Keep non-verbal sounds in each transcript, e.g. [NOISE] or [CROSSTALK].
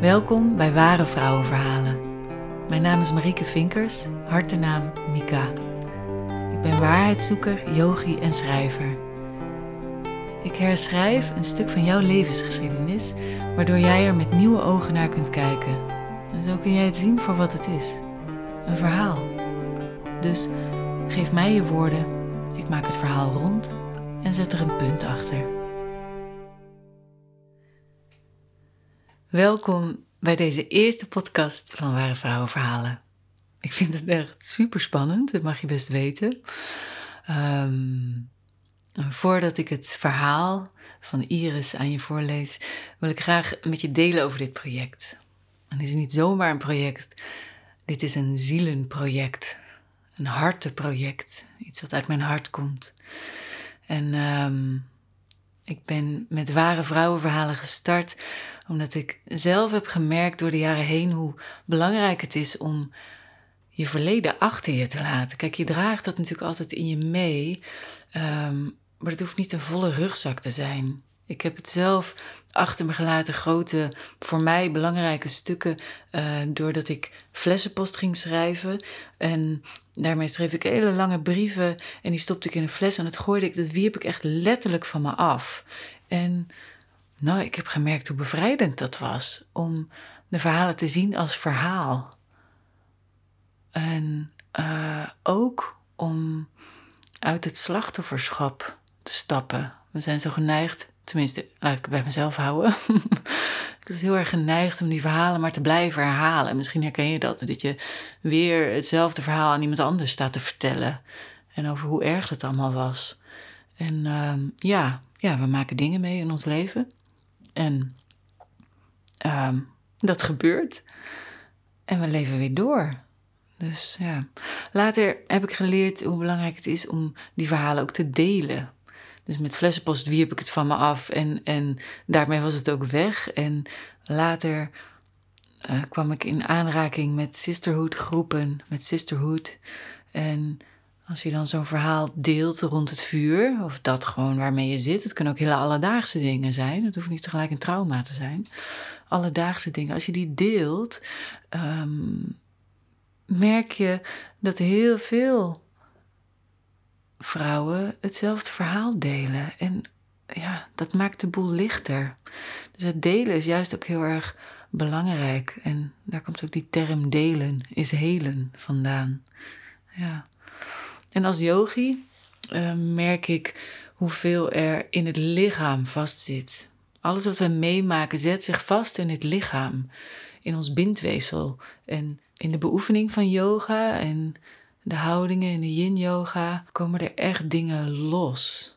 Welkom bij Ware Vrouwenverhalen. Mijn naam is Marieke Vinkers, hartenaam Mika. Ik ben waarheidszoeker, yogi en schrijver. Ik herschrijf een stuk van jouw levensgeschiedenis, waardoor jij er met nieuwe ogen naar kunt kijken. En zo kun jij het zien voor wat het is: een verhaal. Dus geef mij je woorden, ik maak het verhaal rond en zet er een punt achter. Welkom bij deze eerste podcast van Ware Vrouwenverhalen. Ik vind het echt super spannend, dat mag je best weten. Ehm, voordat ik het verhaal van Iris aan je voorlees, wil ik graag met je delen over dit project. En dit is niet zomaar een project, dit is een zielenproject, een hartenproject, iets wat uit mijn hart komt. En ehm, ik ben met ware vrouwenverhalen gestart omdat ik zelf heb gemerkt door de jaren heen hoe belangrijk het is om je verleden achter je te laten. Kijk, je draagt dat natuurlijk altijd in je mee, ehm, maar het hoeft niet een volle rugzak te zijn. Ik heb het zelf achter me gelaten, grote, voor mij belangrijke stukken, uh, doordat ik flessenpost ging schrijven. En daarmee schreef ik hele lange brieven en die stopte ik in een fles en dat gooide ik, dat wierp ik echt letterlijk van me af. En nou, ik heb gemerkt hoe bevrijdend dat was om de verhalen te zien als verhaal. En uh, ook om uit het slachtofferschap te stappen. We zijn zo geneigd, tenminste, laat ik het bij mezelf houden. [LAUGHS] ik was heel erg geneigd om die verhalen maar te blijven herhalen. Misschien herken je dat, dat je weer hetzelfde verhaal aan iemand anders staat te vertellen. En over hoe erg het allemaal was. En uh, ja, ja, we maken dingen mee in ons leven. En uh, dat gebeurt. En we leven weer door. Dus ja. Later heb ik geleerd hoe belangrijk het is om die verhalen ook te delen. Dus met flessenpost wierp ik het van me af en, en daarmee was het ook weg. En later uh, kwam ik in aanraking met sisterhood groepen, met sisterhood. En als je dan zo'n verhaal deelt rond het vuur, of dat gewoon waarmee je zit, het kunnen ook hele alledaagse dingen zijn. Het hoeft niet tegelijk een trauma te zijn. Alledaagse dingen. Als je die deelt, um, merk je dat heel veel vrouwen hetzelfde verhaal delen. En ja, dat maakt de boel lichter. Dus het delen is juist ook heel erg belangrijk. En daar komt ook die term delen, is helen vandaan. Ja. En als yogi uh, merk ik hoeveel er in het lichaam vastzit. Alles wat we meemaken zet zich vast in het lichaam, in ons bindweefsel. En in de beoefening van yoga en de houdingen in de yin-yoga komen er echt dingen los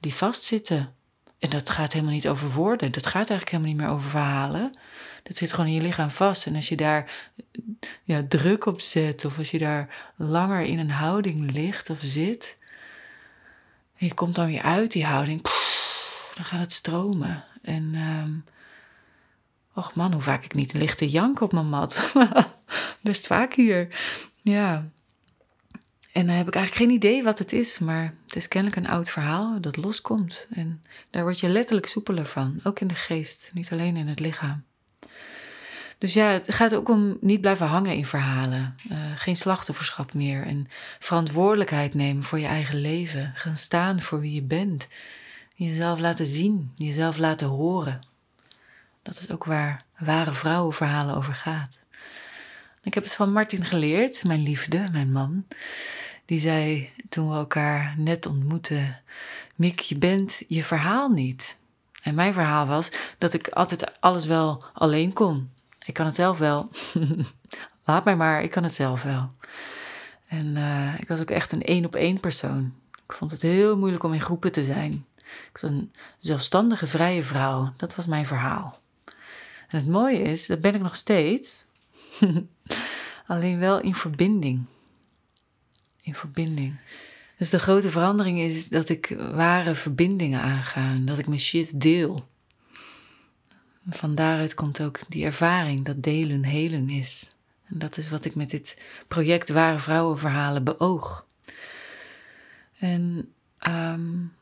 die vastzitten. En dat gaat helemaal niet over woorden, dat gaat eigenlijk helemaal niet meer over verhalen. Dat zit gewoon in je lichaam vast. En als je daar ja, druk op zet, of als je daar langer in een houding ligt of zit, en je komt dan weer uit die houding, dan gaat het stromen. En, um, och man, hoe vaak ik niet lichte jank op mijn mat. [LAUGHS] Best vaak hier. Ja. En dan heb ik eigenlijk geen idee wat het is, maar het is kennelijk een oud verhaal dat loskomt. En daar word je letterlijk soepeler van, ook in de geest, niet alleen in het lichaam. Dus ja, het gaat ook om niet blijven hangen in verhalen. Uh, geen slachtofferschap meer. En verantwoordelijkheid nemen voor je eigen leven. Gaan staan voor wie je bent. Jezelf laten zien. Jezelf laten horen. Dat is ook waar ware vrouwenverhalen over gaat. Ik heb het van Martin geleerd, mijn liefde, mijn man. Die zei toen we elkaar net ontmoetten: Mick, je bent je verhaal niet. En mijn verhaal was dat ik altijd alles wel alleen kon. Ik kan het zelf wel. [LAUGHS] Laat mij maar, ik kan het zelf wel. En uh, ik was ook echt een één op één persoon. Ik vond het heel moeilijk om in groepen te zijn. Ik was een zelfstandige, vrije vrouw. Dat was mijn verhaal. En het mooie is, dat ben ik nog steeds. [LAUGHS] Alleen wel in verbinding. In verbinding. Dus de grote verandering is dat ik ware verbindingen aanga. Dat ik mijn shit deel. Van daaruit komt ook die ervaring dat delen helen is. En dat is wat ik met dit project Ware Vrouwenverhalen beoog. En um,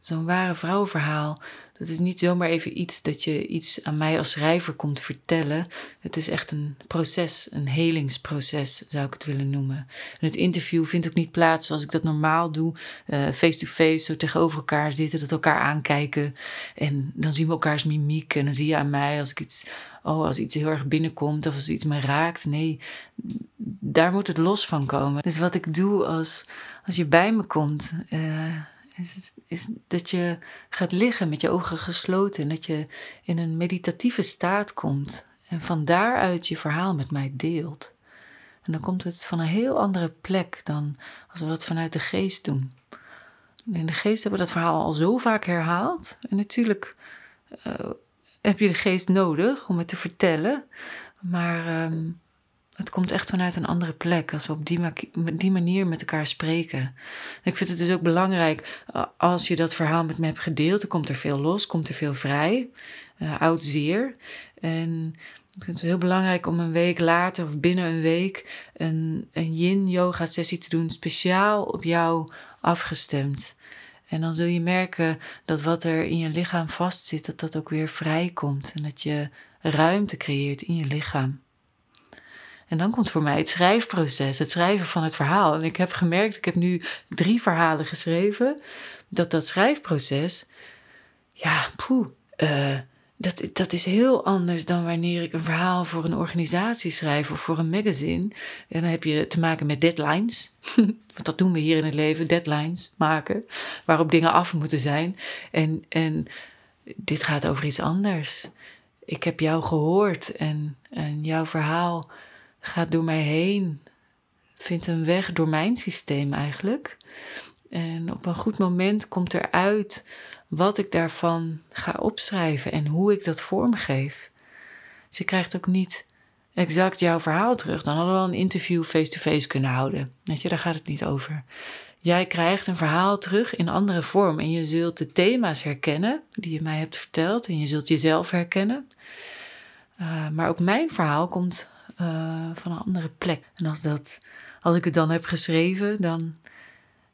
zo'n ware vrouwenverhaal, Dat is niet zomaar even iets dat je iets aan mij als schrijver komt vertellen. Het is echt een proces, een helingsproces zou ik het willen noemen. En het interview vindt ook niet plaats zoals ik dat normaal doe, eh, face-to-face, zo tegenover elkaar zitten, dat elkaar aankijken. En dan zien we elkaars mimiek en dan zie je aan mij als ik iets, oh, als iets heel erg binnenkomt of als iets me raakt. Nee, daar moet het los van komen. Dus wat ik doe als, als je bij me komt. Uh, is, is dat je gaat liggen met je ogen gesloten en dat je in een meditatieve staat komt en van daaruit je verhaal met mij deelt. En dan komt het van een heel andere plek dan als we dat vanuit de geest doen. In de geest hebben we dat verhaal al zo vaak herhaald. En natuurlijk uh, heb je de geest nodig om het te vertellen. Maar um, het komt echt vanuit een andere plek als we op die, manier met elkaar spreken. En ik vind het dus ook belangrijk als je dat verhaal met me hebt gedeeld, dan komt er veel los, komt er veel vrij, uh, oud zeer. En ik vind het heel belangrijk om een week later of binnen een week een, een yin-yoga sessie te doen, speciaal op jou afgestemd. En dan zul je merken dat wat er in je lichaam vastzit, dat dat ook weer vrijkomt. En dat je ruimte creëert in je lichaam. En dan komt voor mij het schrijfproces, het schrijven van het verhaal. En ik heb gemerkt, ik heb nu drie verhalen geschreven, dat dat schrijfproces, ja, poeh, uh, dat, dat is heel anders dan wanneer ik een verhaal voor een organisatie schrijf of voor een magazine. En dan heb je te maken met deadlines. [LAUGHS] Want dat doen we hier in het leven, deadlines maken, waarop dingen af moeten zijn. En, en dit gaat over iets anders. Ik heb jou gehoord en, en jouw verhaal gaat door mij heen, vindt een weg door mijn systeem eigenlijk. En op een goed moment komt eruit wat ik daarvan ga opschrijven en hoe ik dat vormgeef. Dus je krijgt ook niet exact jouw verhaal terug. Dan hadden we een interview face-to-face kunnen houden. Weet je, daar gaat het niet over. Jij krijgt een verhaal terug in andere vorm en je zult de thema's herkennen die je mij hebt verteld en je zult jezelf herkennen. Uh, maar ook mijn verhaal komt uh, van een andere plek. En als, dat, als ik het dan heb geschreven, dan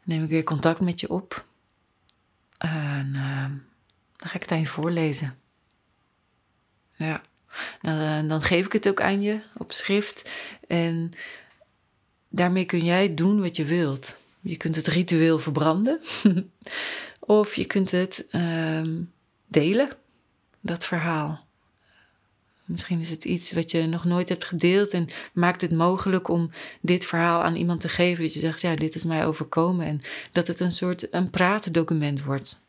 neem ik weer contact met je op. En uh, dan ga ik het aan je voorlezen. Ja, dan, uh, dan geef ik het ook aan je op schrift. En daarmee kun jij doen wat je wilt. Je kunt het ritueel verbranden. [LAUGHS] of je kunt het ehm, delen, dat verhaal. Misschien is het iets wat je nog nooit hebt gedeeld en maakt het mogelijk om dit verhaal aan iemand te geven. Dat je zegt, ja, dit is mij overkomen. En dat het een soort een pratendocument wordt.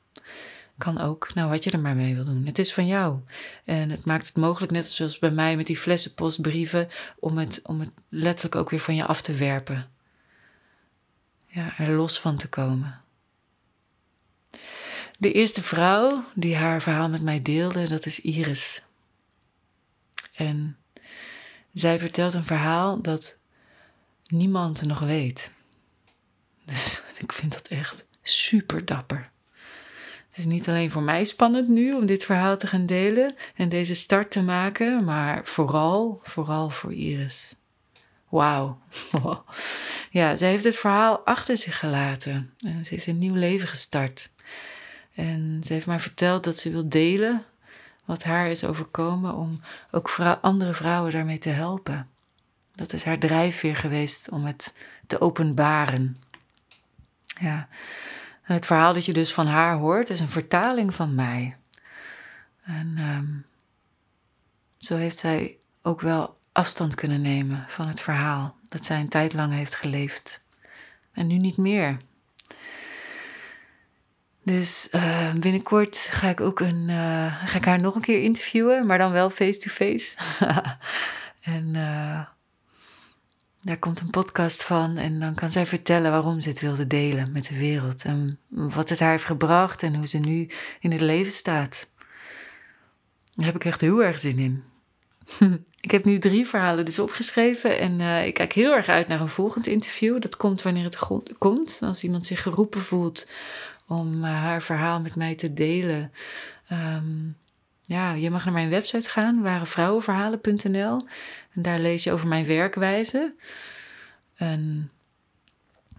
Kan ook. Nou, wat je er maar mee wil doen. Het is van jou. En het maakt het mogelijk, net zoals bij mij met die flessenpostbrieven, om het, om het letterlijk ook weer van je af te werpen. Ja, er los van te komen. De eerste vrouw die haar verhaal met mij deelde, dat is Iris. En zij vertelt een verhaal dat niemand nog weet. Dus [LAUGHS] ik vind dat echt super dapper. Het is niet alleen voor mij spannend nu om dit verhaal te gaan delen en deze start te maken, maar vooral, vooral voor Iris. Wauw. [LAUGHS] Ja, zij heeft het verhaal achter zich gelaten en ze is een nieuw leven gestart. En ze heeft mij verteld dat ze wil delen wat haar is overkomen om ook andere vrouwen daarmee te helpen. Dat is haar drijfveer geweest om het te openbaren. Ja. het verhaal dat je dus van haar hoort is een vertaling van mij. En um, zo heeft zij ook wel afstand kunnen nemen van het verhaal dat zij een tijd lang heeft geleefd. En nu niet meer. Dus uh, binnenkort ga ik ook een, uh, ga ik haar nog een keer interviewen, maar dan wel face-to-face. [LAUGHS] en uh, daar komt een podcast van en dan kan zij vertellen waarom ze het wilde delen met de wereld. En wat het haar heeft gebracht en hoe ze nu in het leven staat. Daar heb ik echt heel erg zin in. [LAUGHS] ik heb nu drie verhalen dus opgeschreven en ik kijk heel erg uit naar een volgend interview. Dat komt wanneer het komt, als iemand zich geroepen voelt om eh, haar verhaal met mij te delen. Ehm, ja, je mag naar mijn website gaan, warevrouwenverhalen.nl. En daar lees je over mijn werkwijze. En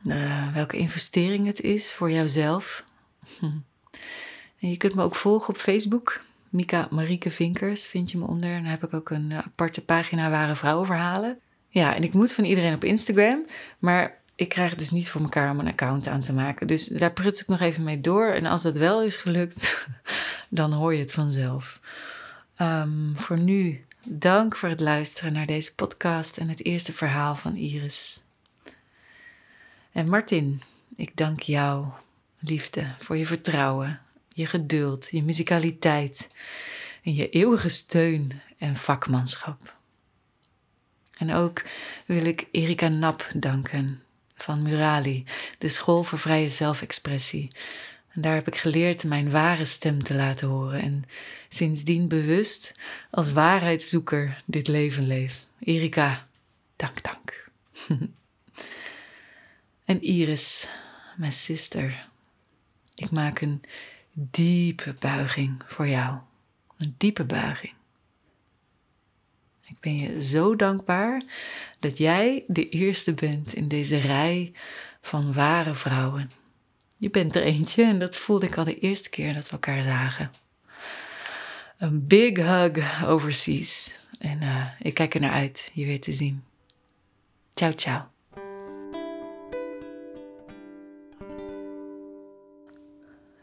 uh, welke investering het is voor jouzelf. [LAUGHS] En je kunt me ook volgen op Facebook. Mika Marieke Vinkers vind je me onder. En dan heb ik ook een aparte pagina Ware Vrouwenverhalen. Ja, en ik moet van iedereen op Instagram. Maar ik krijg het dus niet voor elkaar om een account aan te maken. Dus daar pruts ik nog even mee door. En als dat wel is gelukt, [LAUGHS] dan hoor je het vanzelf. Ehm, voor nu, dank voor het luisteren naar deze podcast en het eerste verhaal van Iris. En Martin, ik dank jou, liefde, voor je vertrouwen, je geduld, je muzikaliteit en je eeuwige steun en vakmanschap. En ook wil ik Erika Nap danken van Murali, de school voor vrije zelfexpressie. En daar heb ik geleerd mijn ware stem te laten horen en sindsdien bewust als waarheidszoeker dit leven leef. Erika, dank, dank. [LAUGHS] en Iris, mijn sister, ik maak een diepe buiging voor jou. Een diepe buiging. Ik ben je zo dankbaar dat jij de eerste bent in deze rij van ware vrouwen. Je bent er eentje en dat voelde ik al de eerste keer dat we elkaar zagen. Een big hug overseas. En uh, ik kijk er naar uit je weer te zien. Ciao, ciao.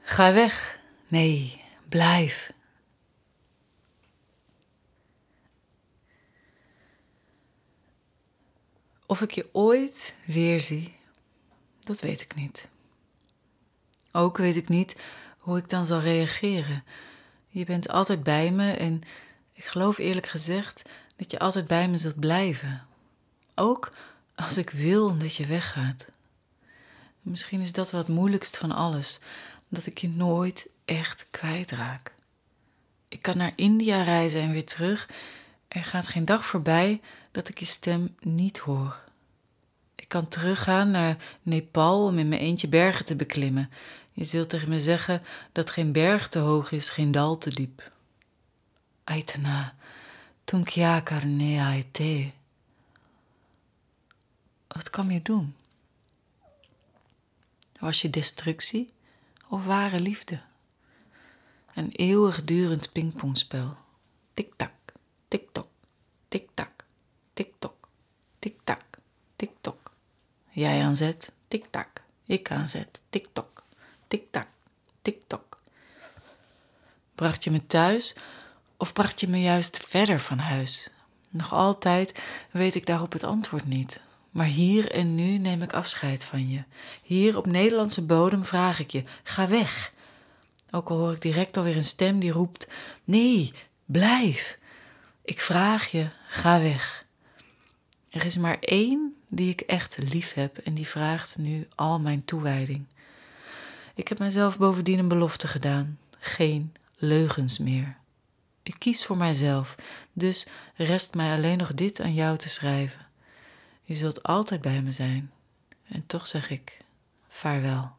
Ga weg. Nee, blijf. Of ik je ooit weer zie, dat weet ik niet. Ook weet ik niet hoe ik dan zal reageren. Je bent altijd bij me en ik geloof eerlijk gezegd dat je altijd bij me zult blijven. Ook als ik wil dat je weggaat. Misschien is dat wat het moeilijkst van alles, dat ik je nooit echt kwijtraak. Ik kan naar India reizen en weer terug. Er gaat geen dag voorbij dat ik je stem niet hoor. Ik kan teruggaan naar Nepal om in mijn eentje bergen te beklimmen. Je zult tegen me zeggen dat geen berg te hoog is, geen dal te diep. Aitana, tunkya karne aite. Wat kan je doen? Was je destructie of ware liefde? Een eeuwigdurend pingpongspel. Tik-tak, tik-tok, tik-tak, tik-tok, tik-tak, tik-tok. Jij aan zet, tik-tak. Ik aan zet, tik-tok, tik-tak, tik-tok. Bracht je me thuis of bracht je me juist verder van huis? Nog altijd weet ik daarop het antwoord niet. Maar hier en nu neem ik afscheid van je. Hier op Nederlandse bodem vraag ik je: ga weg. Ook al hoor ik direct alweer een stem die roept: nee, blijf. Ik vraag je: ga weg. Er is maar één die ik echt lief heb en die vraagt nu al mijn toewijding. Ik heb mijzelf bovendien een belofte gedaan: geen leugens meer. Ik kies voor mijzelf, dus rest mij alleen nog dit aan jou te schrijven. Je zult altijd bij me zijn. En toch zeg ik vaarwel.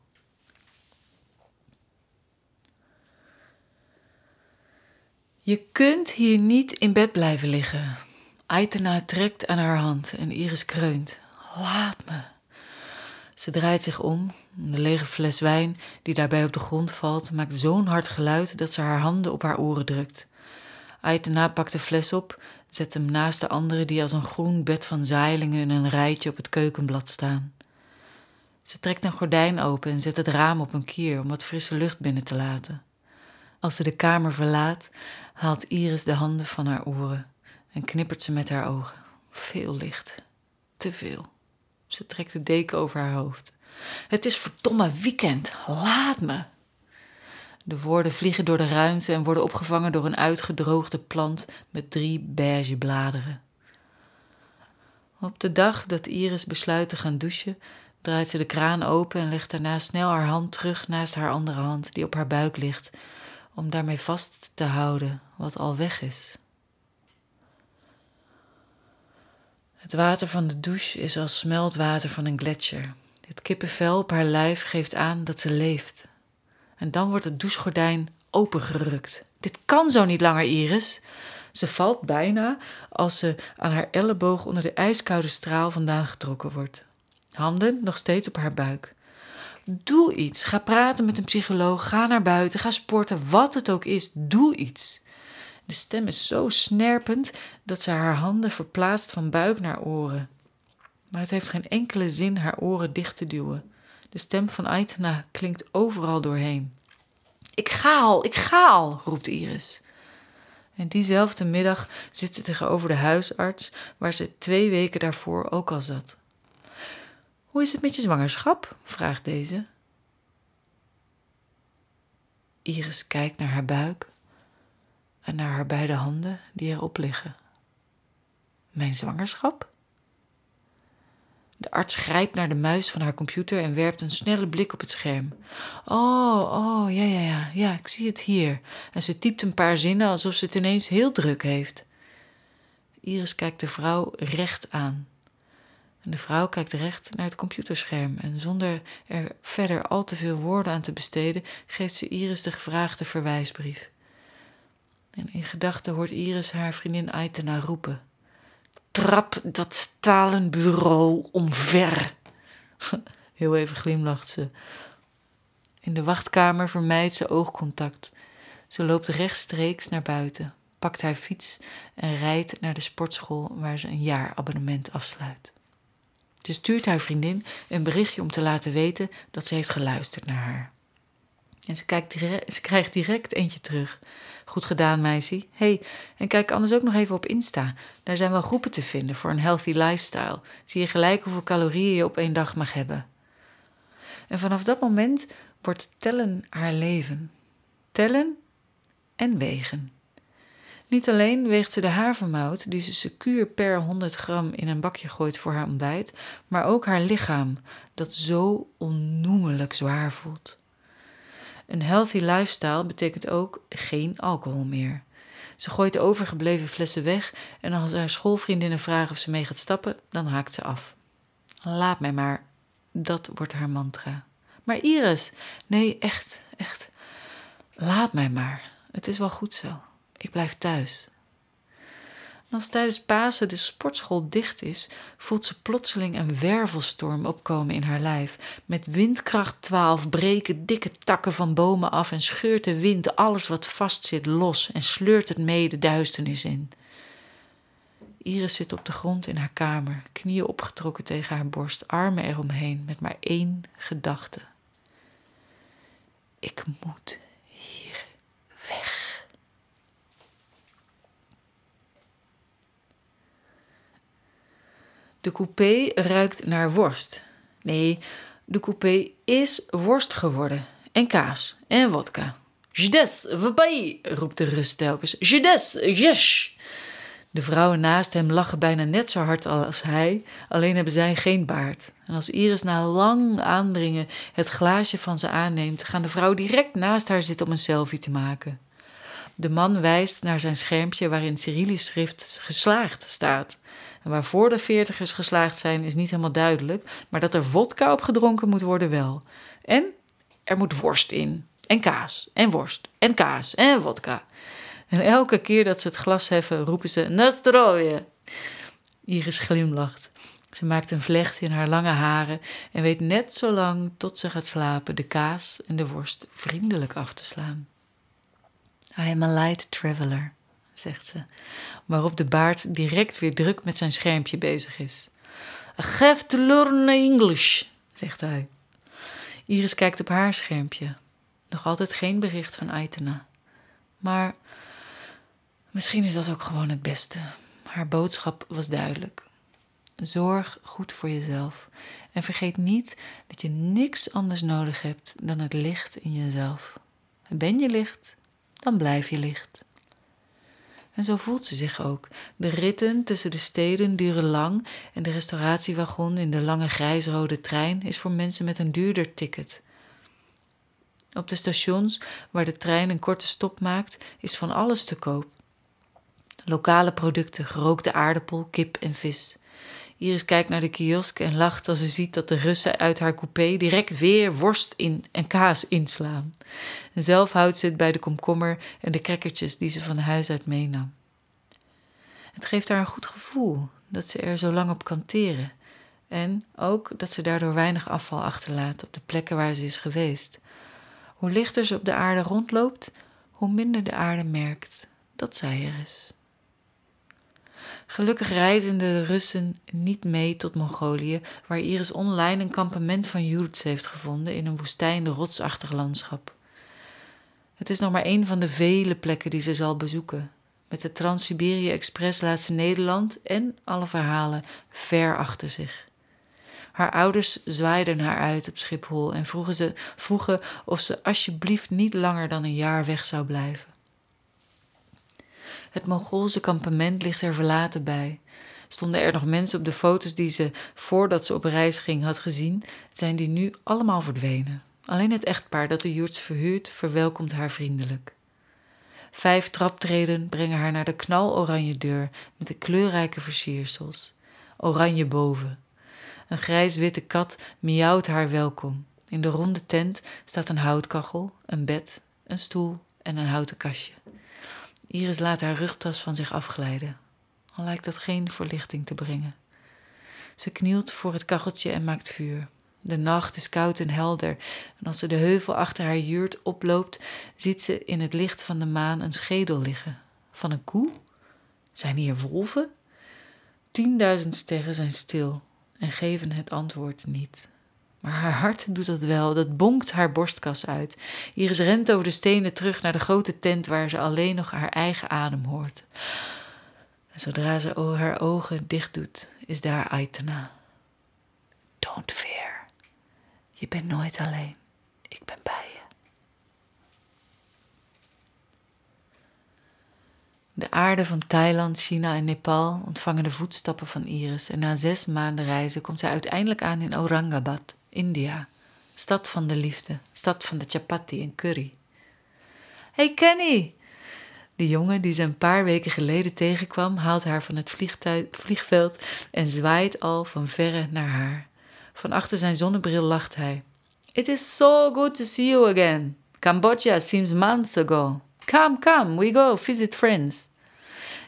Je kunt hier niet in bed blijven liggen. Aitena trekt aan haar hand en Iris kreunt. Laat me. Ze draait zich om. De lege fles wijn die daarbij op de grond valt, maakt zo'n hard geluid dat ze haar handen op haar oren drukt. Aitena pakt de fles op, zet hem naast de andere die als een groen bed van zeilingen in een rijtje op het keukenblad staan. Ze trekt een gordijn open en zet het raam op een kier om wat frisse lucht binnen te laten. Als ze de kamer verlaat, haalt Iris de handen van haar oren en knippert ze met haar ogen. Veel licht, te veel. Ze trekt de deken over haar hoofd. Het is verdomme weekend, laat me. De woorden vliegen door de ruimte en worden opgevangen door een uitgedroogde plant met drie beige bladeren. Op de dag dat Iris besluit te gaan douchen, draait ze de kraan open en legt daarna snel haar hand terug naast haar andere hand, die op haar buik ligt, om daarmee vast te houden wat al weg is. Het water van de douche is als smeltwater van een gletsjer. Het kippenvel op haar lijf geeft aan dat ze leeft. En dan wordt het douchegordijn opengerukt. Dit kan zo niet langer, Iris. Ze valt bijna als ze aan haar elleboog onder de ijskoude straal vandaan getrokken wordt. Handen nog steeds op haar buik. Doe iets. Ga praten met een psycholoog. Ga naar buiten. Ga sporten. Wat het ook is, doe iets. De stem is zo snerpend dat ze haar handen verplaatst van buik naar oren. Maar het heeft geen enkele zin haar oren dicht te duwen. De stem van Aitana klinkt overal doorheen. Ik ga al, ik ga al, roept Iris. En diezelfde middag zit ze tegenover de huisarts, waar ze twee weken daarvoor ook al zat. Hoe is het met je zwangerschap? vraagt deze. Iris kijkt naar haar buik en naar haar beide handen die erop liggen. Mijn zwangerschap? De arts grijpt naar de muis van haar computer en werpt een snelle blik op het scherm. Oh, oh, ja, ja, ja, ja, ik zie het hier. En ze typt een paar zinnen alsof ze het ineens heel druk heeft. Iris kijkt de vrouw recht aan. En de vrouw kijkt recht naar het computerscherm en zonder er verder al te veel woorden aan te besteden, geeft ze Iris de gevraagde verwijsbrief. En in gedachten hoort Iris haar vriendin Aitena roepen. Trap dat stalen bureau omver. [LAUGHS] Heel even glimlacht ze. In de wachtkamer vermijdt ze oogcontact. Ze loopt rechtstreeks naar buiten, pakt haar fiets en rijdt naar de sportschool waar ze een jaarabonnement afsluit. Ze stuurt haar vriendin een berichtje om te laten weten dat ze heeft geluisterd naar haar. En ze, kijkt ze krijgt direct eentje terug. Goed gedaan, meisje. hey, en kijk anders ook nog even op Insta. Daar zijn wel groepen te vinden voor een healthy lifestyle. Zie je gelijk hoeveel calorieën je op één dag mag hebben. En vanaf dat moment wordt tellen haar leven. Tellen en wegen. Niet alleen weegt ze de havermout die ze secuur per 100 gram in een bakje gooit voor haar ontbijt, maar ook haar lichaam, dat zo onnoemelijk zwaar voelt. Een healthy lifestyle betekent ook geen alcohol meer. Ze gooit de overgebleven flessen weg en als haar schoolvriendinnen vragen of ze mee gaat stappen, dan haakt ze af. Laat mij maar. Dat wordt haar mantra. Maar Iris, nee, echt, echt. Laat mij maar. Het is wel goed zo. Ik blijf thuis als tijdens Pasen de sportschool dicht is, voelt ze plotseling een wervelstorm opkomen in haar lijf. Met windkracht 12 breken dikke takken van bomen af en scheurt de wind alles wat vastzit los en sleurt het mee de duisternis in. Iris zit op de grond in haar kamer, knieën opgetrokken tegen haar borst, armen eromheen, met maar één gedachte. Ik moet De coupé ruikt naar worst. Nee, de coupé is worst geworden. En kaas en vodka. Jedes, vapai, roept de rust telkens. Jedes, yes. De vrouwen naast hem lachen bijna net zo hard als hij, alleen hebben zij geen baard. En als Iris na lang aandringen het glaasje van ze aanneemt, gaan de vrouwen direct naast haar zitten om een selfie te maken. De man wijst naar zijn schermpje waarin Cyrillisch schrift geslaagd staat. En waarvoor de veertigers geslaagd zijn is niet helemaal duidelijk, maar dat er vodka op gedronken moet worden wel. En er moet worst in. En kaas. En worst. En kaas. En vodka. En elke keer dat ze het glas heffen, roepen ze Nastrovje. Iris glimlacht. Ze maakt een vlecht in haar lange haren en weet net zo lang tot ze gaat slapen de kaas en de worst vriendelijk af te slaan. I am a light traveler zegt ze, waarop de baard direct weer druk met zijn schermpje bezig is. I have to learn English, zegt hij. Iris kijkt op haar schermpje. Nog altijd geen bericht van Aitena. Maar misschien is dat ook gewoon het beste. Haar boodschap was duidelijk. Zorg goed voor jezelf en vergeet niet dat je niks anders nodig hebt dan het licht in jezelf. Ben je licht, dan blijf je licht. En zo voelt ze zich ook. De ritten tussen de steden duren lang en de restauratiewagon in de lange grijsrode trein is voor mensen met een duurder ticket. Op de stations waar de trein een korte stop maakt, is van alles te koop. Lokale producten, gerookte aardappel, kip en vis. Iris kijkt naar de kiosk en lacht als ze ziet dat de Russen uit haar coupé direct weer worst in en kaas inslaan. En zelf houdt ze het bij de komkommer en de crackertjes die ze van huis uit meenam. Het geeft haar een goed gevoel dat ze er zo lang op kan teren En ook dat ze daardoor weinig afval achterlaat op de plekken waar ze is geweest. Hoe lichter ze op de aarde rondloopt, hoe minder de aarde merkt dat zij er is. Gelukkig reizen de Russen niet mee tot Mongolië, waar Iris online een kampement van Yurts heeft gevonden in een woestijn rotsachtig landschap. Het is nog maar een van de vele plekken die ze zal bezoeken. Met de Trans-Siberië Express laat ze Nederland en alle verhalen ver achter zich. Haar ouders zwaaiden haar uit op Schiphol en vroegen, ze, vroegen of ze alsjeblieft niet langer dan een jaar weg zou blijven. Het Mongoolse kampement ligt er verlaten bij. Stonden er nog mensen op de foto's die ze voordat ze op reis ging had gezien, zijn die nu allemaal verdwenen. Alleen het echtpaar dat de Joerts verhuurt verwelkomt haar vriendelijk. Vijf traptreden brengen haar naar de knaloranje deur met de kleurrijke versiersels. Oranje boven. Een grijs-witte kat miauwt haar welkom. In de ronde tent staat een houtkachel, een bed, een stoel en een houten kastje. Iris laat haar rugtas van zich afglijden, al lijkt dat geen verlichting te brengen. Ze knielt voor het kacheltje en maakt vuur. De nacht is koud en helder, en als ze de heuvel achter haar jurt oploopt, ziet ze in het licht van de maan een schedel liggen. Van een koe? Zijn hier wolven? Tienduizend sterren zijn stil en geven het antwoord niet. Maar haar hart doet dat wel, dat bonkt haar borstkas uit. Iris rent over de stenen terug naar de grote tent waar ze alleen nog haar eigen adem hoort. En zodra ze haar ogen dicht doet, is daar Aitana. Don't fear. Je bent nooit alleen. Ik ben bij je. De aarde van Thailand, China en Nepal ontvangen de voetstappen van Iris en na zes maanden reizen komt zij uiteindelijk aan in Aurangabad. India, stad van de liefde, stad van de chapati en curry. Hey Kenny! De jongen die ze een paar weken geleden tegenkwam, haalt haar van het vliegveld en zwaait al van verre naar haar. Van achter zijn zonnebril lacht hij. It is so good to see you again. Cambodia seems months ago. Come, come, we go visit friends.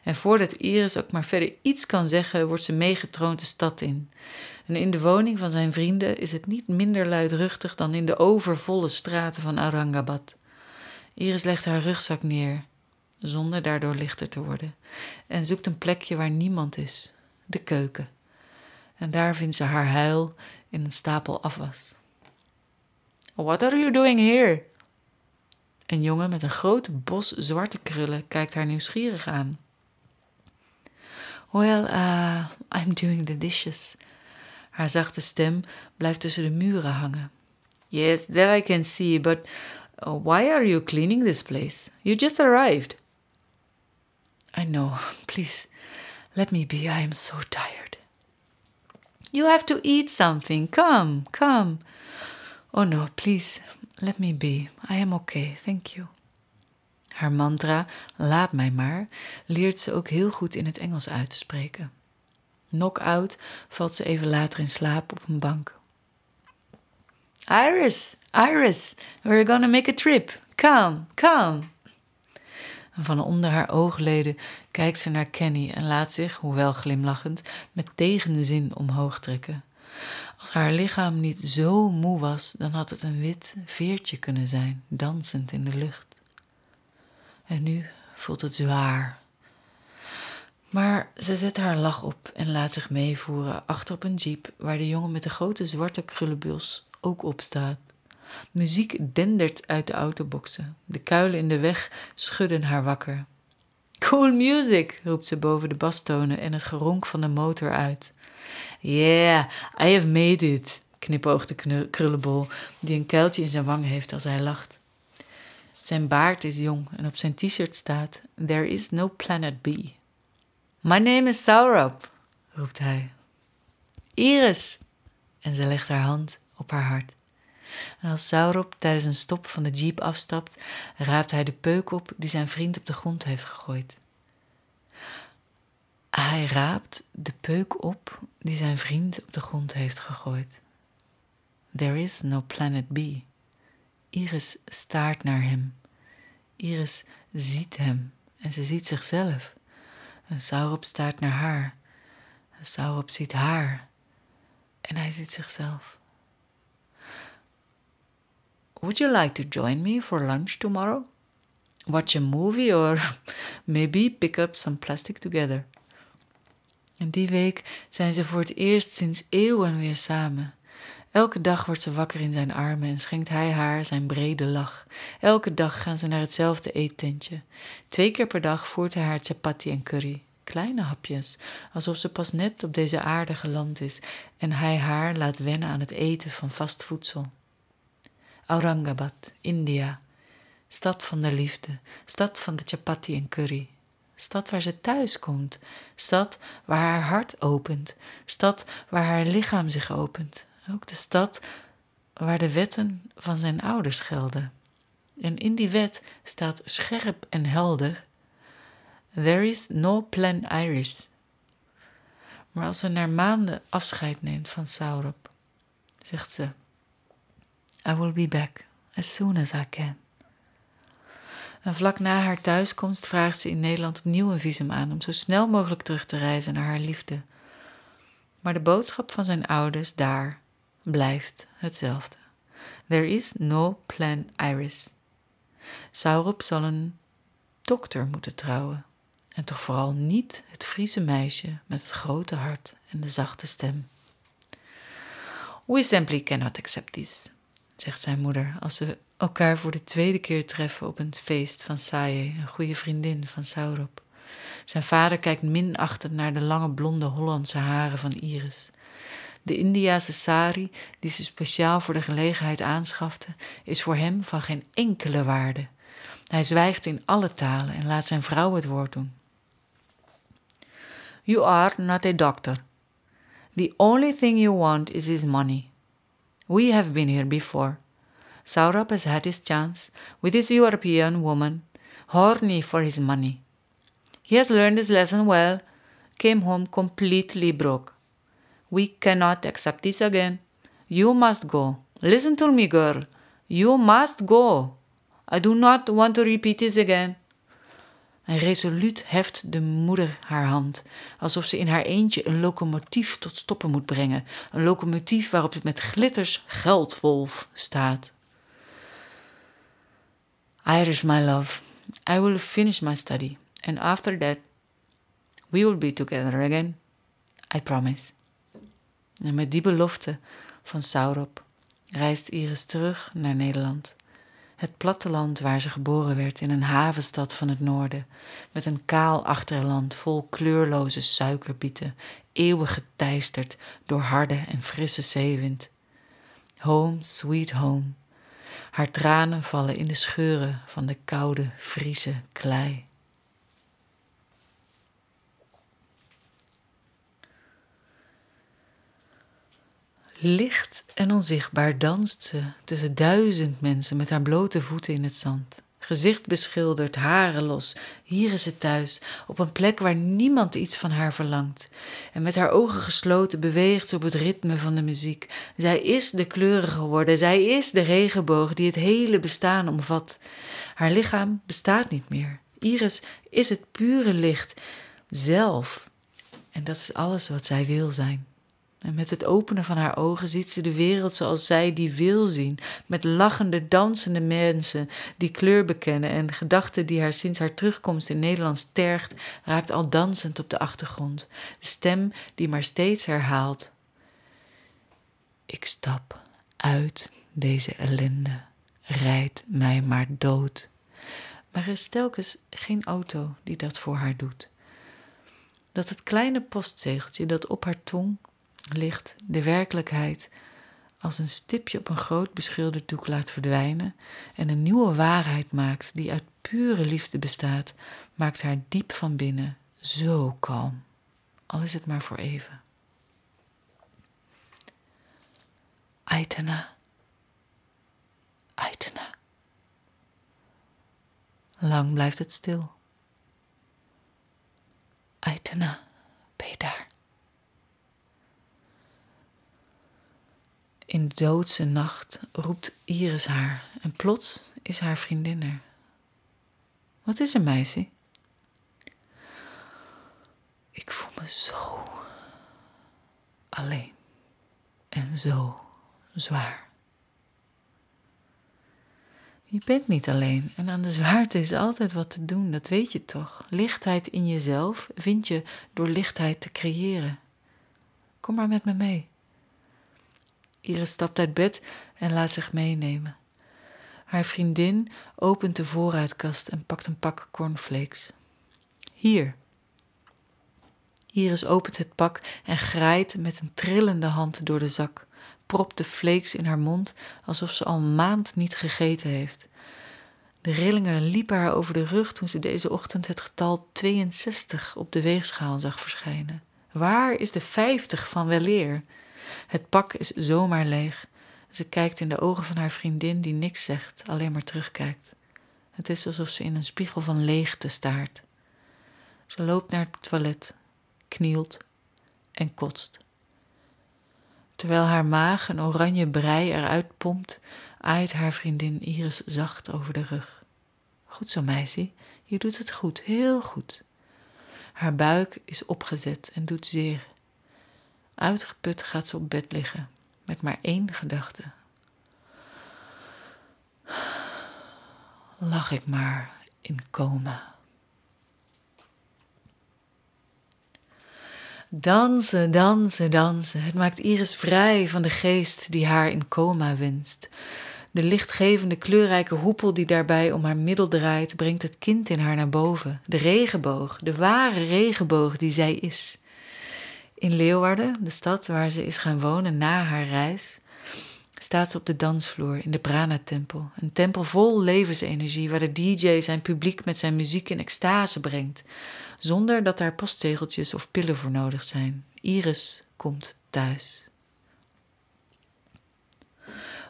En voordat Iris ook maar verder iets kan zeggen, wordt ze meegetroond de stad in. En in de woning van zijn vrienden is het niet minder luidruchtig dan in de overvolle straten van Aurangabad. Iris legt haar rugzak neer, zonder daardoor lichter te worden, en zoekt een plekje waar niemand is, de keuken. En daar vindt ze haar huil in een stapel afwas. What are you doing here? Een jongen met een grote bos zwarte krullen kijkt haar nieuwsgierig aan. Well, uh, I'm doing the dishes. Haar zachte stem blijft tussen de muren hangen. Yes, that I can see, but uh, why are you cleaning this place? You just arrived. I know. [LAUGHS] Please, let me be. I am so tired. You have to eat something. Come, come. Oh no, please, let me be. I am okay. Thank you. Haar mantra, laat mij maar, leert ze ook heel goed in het Engels uit te spreken. Knock-out valt ze even later in slaap op een bank. Iris, Iris, we're gonna make a trip. Come. En van onder haar oogleden kijkt ze naar Kenny en laat zich, hoewel glimlachend, met tegenzin omhoog trekken. Als haar lichaam niet zo moe was, dan had het een wit veertje kunnen zijn, dansend in de lucht. En nu voelt het zwaar. Maar ze zet haar lach op en laat zich meevoeren achter op een jeep waar de jongen met de grote zwarte krullenbuls ook op staat. Muziek dendert uit de autoboxen. De kuilen in de weg schudden haar wakker. Cool music, roept ze boven de bastonen en het geronk van de motor uit. Yeah, I have made it, knipoogt de krullenbol, die een kuiltje in zijn wang heeft als hij lacht. Zijn baard is jong en op zijn t-shirt staat: There is no planet B. My name is Saurab, roept hij. Iris! En ze legt haar hand op haar hart. En als Saurab tijdens een stop van de jeep afstapt, raapt hij de peuk op die zijn vriend op de grond heeft gegooid. Hij raapt de peuk op die zijn vriend op de grond heeft gegooid. There is no planet B. Iris staart naar hem. Iris ziet hem en ze ziet zichzelf. En Saurop staart naar haar. Saurop ziet haar. En hij ziet zichzelf. Would you like to join me for lunch tomorrow? Watch a movie or [LAUGHS] maybe pick up some plastic together. En die week zijn ze voor het eerst sinds eeuwen weer samen. Elke dag wordt ze wakker in zijn armen en schenkt hij haar zijn brede lach. Elke dag gaan ze naar hetzelfde eettentje. Twee keer per dag voert hij haar chapati en curry. Kleine hapjes, alsof ze pas net op deze aarde geland is en hij haar laat wennen aan het eten van vast voedsel. Aurangabad, India. Stad van de liefde, stad van de chapati en curry. Stad waar ze thuis komt, stad waar haar hart opent, stad waar haar lichaam zich opent. Ook de stad waar de wetten van zijn ouders gelden. En in die wet staat scherp en helder: There is no plan Iris. Maar als ze na maanden afscheid neemt van Saurop, zegt ze: I will be back as soon as I can. En vlak na haar thuiskomst vraagt ze in Nederland opnieuw een visum aan om zo snel mogelijk terug te reizen naar haar liefde. Maar de boodschap van zijn ouders daar blijft hetzelfde. There is no plan Iris. Saurup zal een dokter moeten trouwen. En toch vooral niet het Friese meisje met het grote hart en de zachte stem. We simply cannot accept this, zegt zijn moeder als ze elkaar voor de tweede keer treffen op een feest van Saye, een goede vriendin van Saurup. Zijn vader kijkt minachtend naar de lange blonde Hollandse haren van Iris. De Indiase sari, die ze speciaal voor de gelegenheid aanschafte, is voor hem van geen enkele waarde. Hij zwijgt in alle talen en laat zijn vrouw het woord doen. You are not a doctor. The only thing you want is his money. We have been here before. Saurabh has had his chance with his European woman, horny for his money. He has learned his lesson well, came home completely broke. We cannot accept this again. You must go. Listen to me, girl. You must go. I do not want to repeat this again. En resoluut heft de moeder haar hand, alsof ze in haar eentje een locomotief tot stoppen moet brengen. Een locomotief waarop het met glitters geldwolf staat. Iris, my love, I will finish my study, and after that, we will be together again. I promise. En met die belofte van Saurop reist Iris terug naar Nederland. Het platteland waar ze geboren werd in een havenstad van het noorden, met een kaal achterland vol kleurloze suikerbieten, eeuwig geteisterd door harde en frisse zeewind. Home, sweet home. Haar tranen vallen in de scheuren van de koude, Friese klei. Licht en onzichtbaar danst ze tussen duizend mensen met haar blote voeten in het zand. Gezicht beschilderd, haren los. Hier is ze thuis, op een plek waar niemand iets van haar verlangt. En met haar ogen gesloten beweegt ze op het ritme van de muziek. Zij is de kleuren geworden, zij is de regenboog die het hele bestaan omvat. Haar lichaam bestaat niet meer. Iris is het pure licht zelf. En dat is alles wat zij wil zijn. En met het openen van haar ogen ziet ze de wereld zoals zij die wil zien, met lachende, dansende mensen die kleur bekennen en gedachten die haar sinds haar terugkomst in Nederland tergt, raakt al dansend op de achtergrond. De stem die maar steeds herhaalt: Ik stap uit deze ellende, rijd mij maar dood. Maar er is telkens geen auto die dat voor haar doet. Dat het kleine postzegeltje dat op haar tong ligt de werkelijkheid als een stipje op een groot beschilderd doek laat verdwijnen en een nieuwe waarheid maakt die uit pure liefde bestaat, maakt haar diep van binnen zo kalm, al is het maar voor even. Aitana, Aitana. Lang blijft het stil. Aitana, ben je daar? In de doodse nacht roept Iris haar en plots is haar vriendin er. Wat is er, meisje? Ik voel me zo alleen. en zo zwaar. Je bent niet alleen en aan de zwaarte is altijd wat te doen, dat weet je toch. Lichtheid in jezelf vind je door lichtheid te creëren. Kom maar met me mee. Iris stapt uit bed en laat zich meenemen. Haar vriendin opent de vooruitkast en pakt een pak cornflakes. Hier. Iris opent het pak en graait met een trillende hand door de zak, propt de flakes in haar mond alsof ze al een maand niet gegeten heeft. De rillingen liepen haar over de rug toen ze deze ochtend het getal 62 op de weegschaal zag verschijnen. Waar is de 50 van weleer? Het pak is zomaar leeg. Ze kijkt in de ogen van haar vriendin die niks zegt, alleen maar terugkijkt. Het is alsof ze in een spiegel van leegte staart. Ze loopt naar het toilet, knielt en kotst. Terwijl haar maag een oranje brei eruit pompt, aait haar vriendin Iris zacht over de rug. Goed zo, meisje, je doet het goed, heel goed. Haar buik is opgezet en doet zeer. Uitgeput gaat ze op bed liggen, met maar één gedachte. Lag ik maar in coma. Dansen, dansen, dansen. Het maakt Iris vrij van de geest die haar in coma wenst. De lichtgevende, kleurrijke hoepel die daarbij om haar middel draait, brengt het kind in haar naar boven. De regenboog, de ware regenboog die zij is. In Leeuwarden, de stad waar ze is gaan wonen na haar reis, staat ze op de dansvloer in de Prana-tempel. Een tempel vol levensenergie waar de DJ zijn publiek met zijn muziek in extase brengt, zonder dat daar postzegeltjes of pillen voor nodig zijn. Iris komt thuis.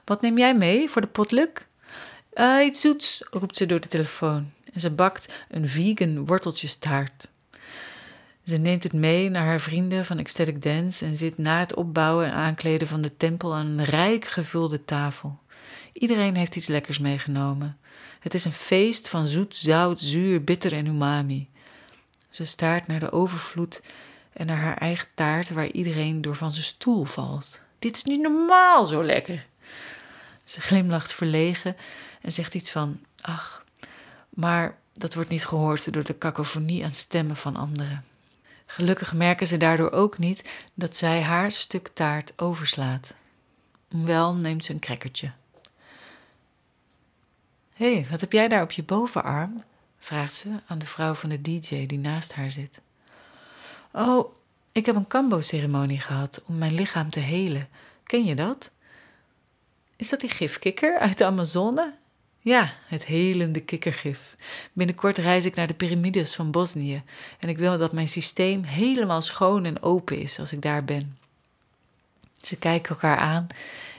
Wat neem jij mee voor de potluck? Uh, iets zoets, roept ze door de telefoon. En ze bakt een vegan worteltjestaart. Ze neemt het mee naar haar vrienden van Ecstatic Dance en zit na het opbouwen en aankleden van de tempel aan een rijk gevulde tafel. Iedereen heeft iets lekkers meegenomen. Het is een feest van zoet, zout, zuur, bitter en umami. Ze staart naar de overvloed en naar haar eigen taart waar iedereen door van zijn stoel valt. Dit is niet normaal zo lekker. Ze glimlacht verlegen en zegt iets van: Ach, maar dat wordt niet gehoord door de kakofonie aan stemmen van anderen. Gelukkig merken ze daardoor ook niet dat zij haar stuk taart overslaat. Wel neemt ze een crackertje. Hé, hey, wat heb jij daar op je bovenarm? vraagt ze aan de vrouw van de DJ die naast haar zit. Oh, ik heb een kambo-ceremonie gehad om mijn lichaam te helen. Ken je dat? Is dat die gifkikker uit de Amazone? Ja, het helende kikkergif. Binnenkort reis ik naar de piramides van Bosnië en ik wil dat mijn systeem helemaal schoon en open is als ik daar ben. Ze kijken elkaar aan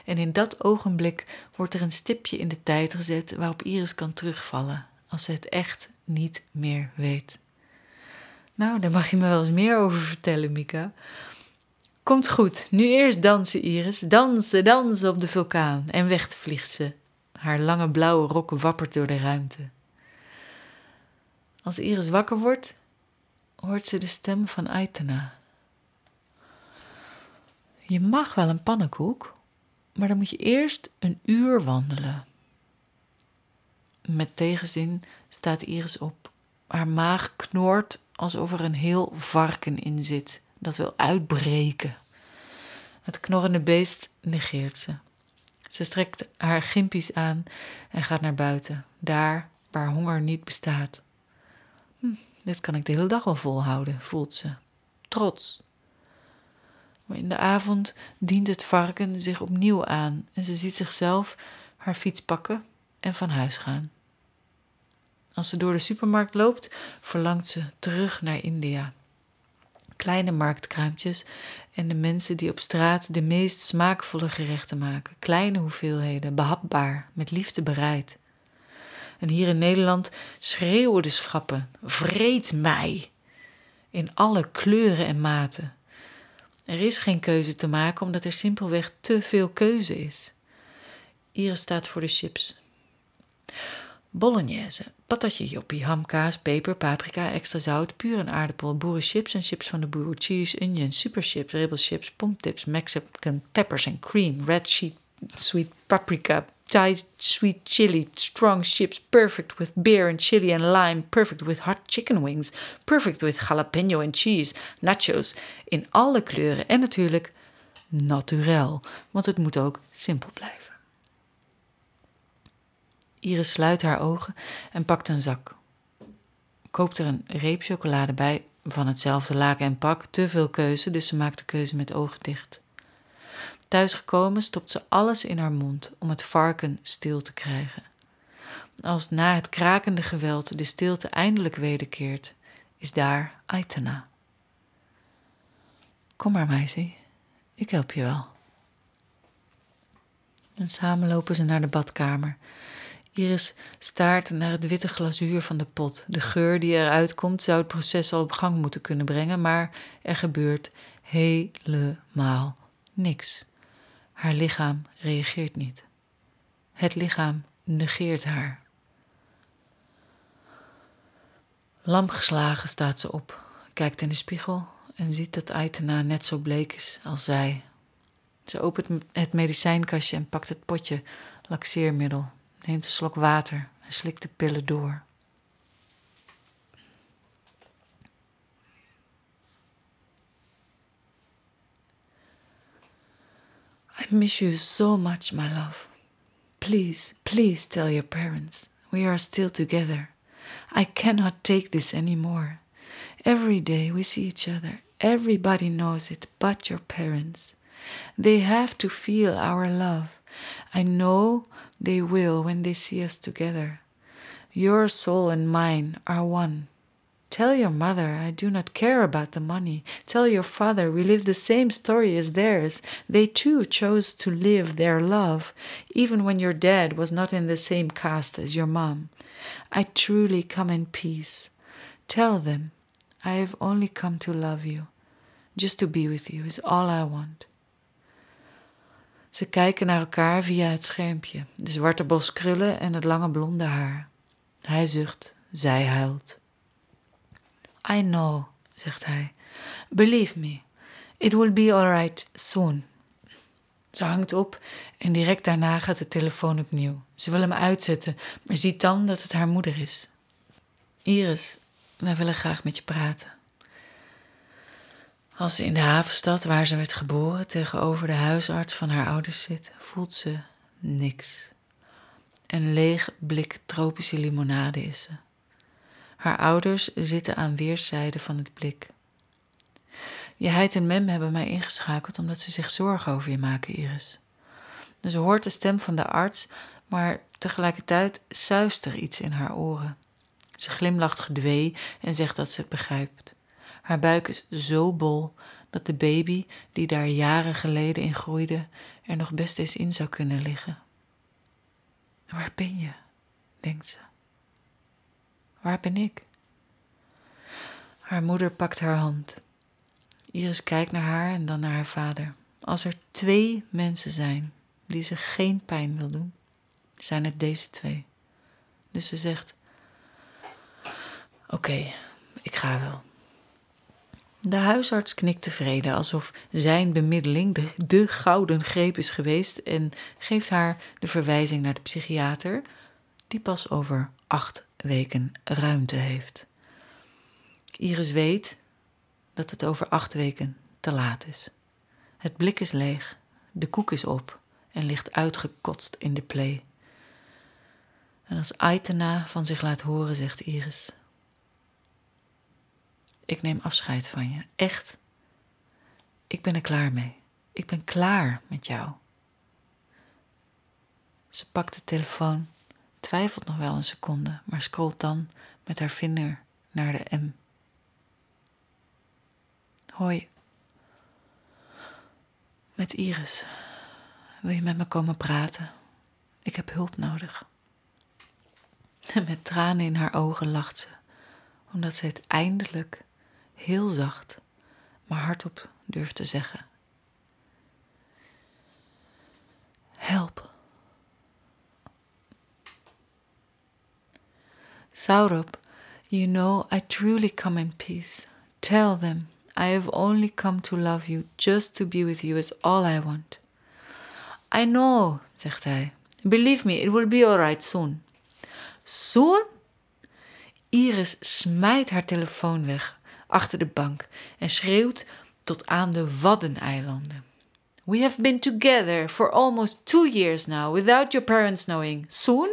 en in dat ogenblik wordt er een stipje in de tijd gezet waarop Iris kan terugvallen als ze het echt niet meer weet. Nou, daar mag je me wel eens meer over vertellen, Mika. Komt goed, nu eerst dansen, Iris. Dansen, dansen op de vulkaan. En weg vliegt ze. Haar lange blauwe rok wappert door de ruimte. Als Iris wakker wordt, hoort ze de stem van Aitana. Je mag wel een pannenkoek, maar dan moet je eerst een uur wandelen. Met tegenzin staat Iris op. Haar maag knort alsof er een heel varken in zit dat wil uitbreken. Het knorrende beest negeert ze. Ze strekt haar gimpies aan en gaat naar buiten, daar waar honger niet bestaat. Hm, dit kan ik de hele dag wel volhouden, voelt ze. Trots. Maar in de avond dient het varken zich opnieuw aan en ze ziet zichzelf haar fiets pakken en van huis gaan. Als ze door de supermarkt loopt, verlangt ze terug naar India kleine marktkraampjes en de mensen die op straat de meest smaakvolle gerechten maken. Kleine hoeveelheden, behapbaar, met liefde bereid. En hier in Nederland schreeuwen de schappen: vreet mij! In alle kleuren en maten. Er is geen keuze te maken omdat er simpelweg te veel keuze is. Iris staat voor de chips. Bolognese, patatje joppie, hamkaas, peper, paprika, extra zout, puur en aardappel, boerenchips en chips van de boer, cheese, onion, super chips, ribbelchips, pomptips, Mexican peppers and cream, red sheet, sweet paprika, Thai sweet chili, strong chips, perfect with beer and chili and lime, perfect with hot chicken wings, perfect with jalapeno and cheese, nachos in alle kleuren en natuurlijk naturel, want het moet ook simpel blijven. Iris sluit haar ogen en pakt een zak. Koopt er een reep chocolade bij van hetzelfde laken en pak. Te veel keuze, dus ze maakt de keuze met ogen dicht. Thuisgekomen stopt ze alles in haar mond om het varken stil te krijgen. Als na het krakende geweld de stilte eindelijk wederkeert, is daar Aitana. Kom maar, meisje, ik help je wel. En samen lopen ze naar de badkamer. Iris staart naar het witte glazuur van de pot. De geur die eruit komt zou het proces al op gang moeten kunnen brengen, maar er gebeurt helemaal niks. Haar lichaam reageert niet. Het lichaam negeert haar. Lam geslagen staat ze op, kijkt in de spiegel en ziet dat Aitena net zo bleek is als zij. Ze opent het medicijnkastje en pakt het potje laxeermiddel, neemt een slok water en slikt de pillen door. I miss you so much, my love. Please, please tell your parents we are still together. I cannot take this anymore. Every day we see each other. Everybody knows it but your parents. They have to feel our love. I know they will when they see us together. Your soul and mine are one. Tell your mother I do not care about the money. Tell your father we live the same story as theirs. They too chose to live their love, even when your dad was not in the same caste as your mom. I truly come in peace. Tell them I have only come to love you. Just to be with you is all I want. Ze kijken naar elkaar via het schermpje, de zwarte bos krullen en het lange blonde haar. Hij zucht, zij huilt. I know, zegt hij. Believe me, it will be alright soon. Ze hangt op en direct daarna gaat de telefoon opnieuw. Ze wil hem uitzetten, maar ziet dan dat het haar moeder is. Iris, wij willen graag met je praten. Als ze in de havenstad waar ze werd geboren tegenover de huisarts van haar ouders zit, voelt ze niks. Een leeg blik tropische limonade is ze. Haar ouders zitten aan weerszijden van het blik. Je heid en mem hebben mij ingeschakeld omdat ze zich zorgen over je maken, Iris. ze hoort de stem van de arts, maar tegelijkertijd zuist er iets in haar oren. Ze glimlacht gedwee en zegt dat ze het begrijpt. Haar buik is zo bol dat de baby, die daar jaren geleden in groeide, er nog best eens in zou kunnen liggen. Waar ben je? denkt ze. Waar ben ik? Haar moeder pakt haar hand. Iris kijkt naar haar en dan naar haar vader. Als er twee mensen zijn die ze geen pijn wil doen, zijn het deze twee. Dus ze zegt: Oké, ik ga wel. De huisarts knikt tevreden, alsof zijn bemiddeling de, de, gouden greep is geweest en geeft haar de verwijzing naar de psychiater, die pas over acht weken ruimte heeft. Iris weet dat het over acht weken te laat is. Het blik is leeg, de koek is op en ligt uitgekotst in de plee. En als Aitena van zich laat horen, zegt Iris: Ik neem afscheid van je, echt. Ik ben er klaar mee. Ik ben klaar met jou. Ze pakt de telefoon twijfelt nog wel een seconde, maar scrolt dan met haar vinger naar de M. Hoi. Met Iris. Wil je met me komen praten? Ik heb hulp nodig. En met tranen in haar ogen lacht ze, omdat ze het eindelijk heel zacht, maar hardop durft te zeggen. Help. Saurop, you know I truly come in peace. Tell them I have only come to love you, just to be with you is all I want. I know, zegt hij. Believe me, it will be alright soon. Soon? Iris smijt haar telefoon weg achter de bank en schreeuwt tot aan de Waddeneilanden. We have been together for almost two years now without your parents knowing. Soon?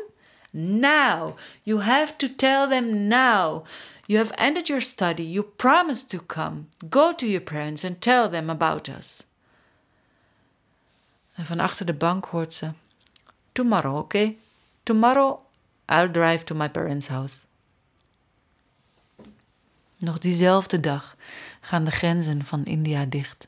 Now. You have to tell them now. You have ended your study. You promised to come. Go to your parents and tell them about us. En van achter de bank hoort ze: Tomorrow, okay? Tomorrow I'll drive to my parents' house. Nog diezelfde dag gaan de grenzen van India dicht.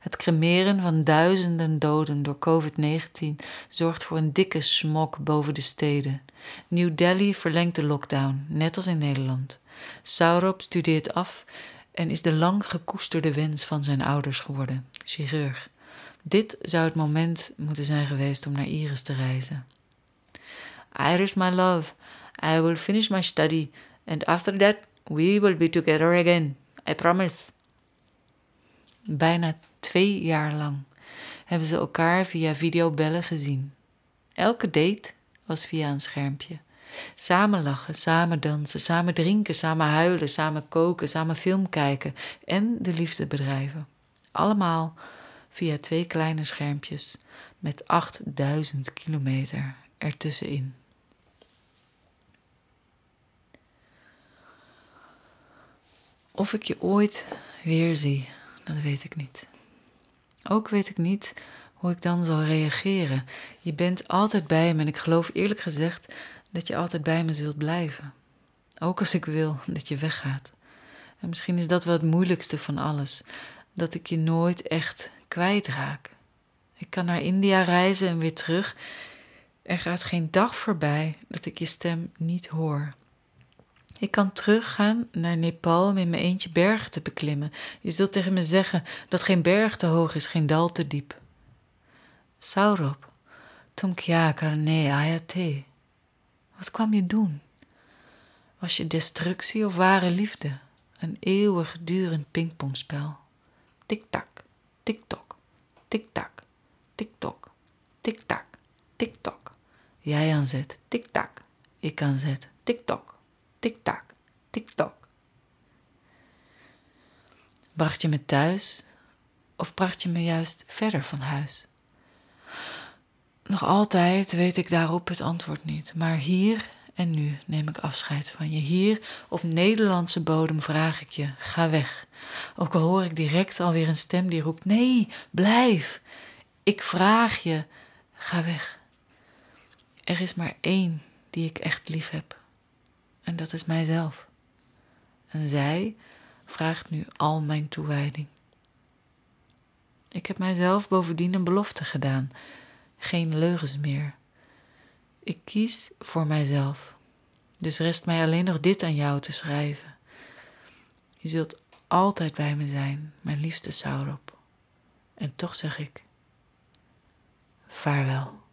Het cremeren van duizenden doden door COVID-19 zorgt voor een dikke smok boven de steden. New Delhi verlengt de lockdown, net als in Nederland. Saurabh studeert af en is de lang gekoesterde wens van zijn ouders geworden, chirurg. Dit zou het moment moeten zijn geweest om naar Iris te reizen. Iris, my love, I will finish my study and after that we will be together again. I promise. Bijna twee jaar lang hebben ze elkaar via videobellen gezien. Elke date was via een schermpje. Samen lachen, samen dansen, samen drinken, samen huilen, samen koken, samen film kijken en de liefde bedrijven. Allemaal via twee kleine schermpjes met 8000 kilometer ertussenin. Of ik je ooit weer zie, dat weet ik niet. Ook weet ik niet hoe ik dan zal reageren. Je bent altijd bij me en ik geloof eerlijk gezegd dat je altijd bij me zult blijven. Ook als ik wil dat je weggaat. En misschien is dat wel het moeilijkste van alles: dat ik je nooit echt kwijtraak. Ik kan naar India reizen en weer terug. Er gaat geen dag voorbij dat ik je stem niet hoor. Ik kan teruggaan naar Nepal om in mijn eentje bergen te beklimmen. Je zult tegen me zeggen dat geen berg te hoog is, geen dal te diep. Saurop, Tumkya Karne Ayate. Wat kwam je doen? Was je destructie of ware liefde? Een eeuwigdurend pingpongspel. Tik-tak, tik-tok, tik-tak, tik-tok, tik-tak, tik-tok. Jij aan zet, tik-tak. Ik aan zet, tik-tok. Tik-tak, tik-tok. Bracht je me thuis of bracht je me juist verder van huis? Nog altijd weet ik daarop het antwoord niet, maar hier en nu neem ik afscheid van je. Hier op Nederlandse bodem vraag ik je: ga weg. Ook al hoor ik direct alweer een stem die roept: nee, blijf. Ik vraag je: ga weg. Er is maar één die ik echt lief heb. En dat is mijzelf. En zij vraagt nu al mijn toewijding. Ik heb mijzelf bovendien een belofte gedaan. Geen leugens meer. Ik kies voor mijzelf. Dus rest mij alleen nog dit aan jou te schrijven. Je zult altijd bij me zijn, mijn liefste Saurop. En toch zeg ik: vaarwel.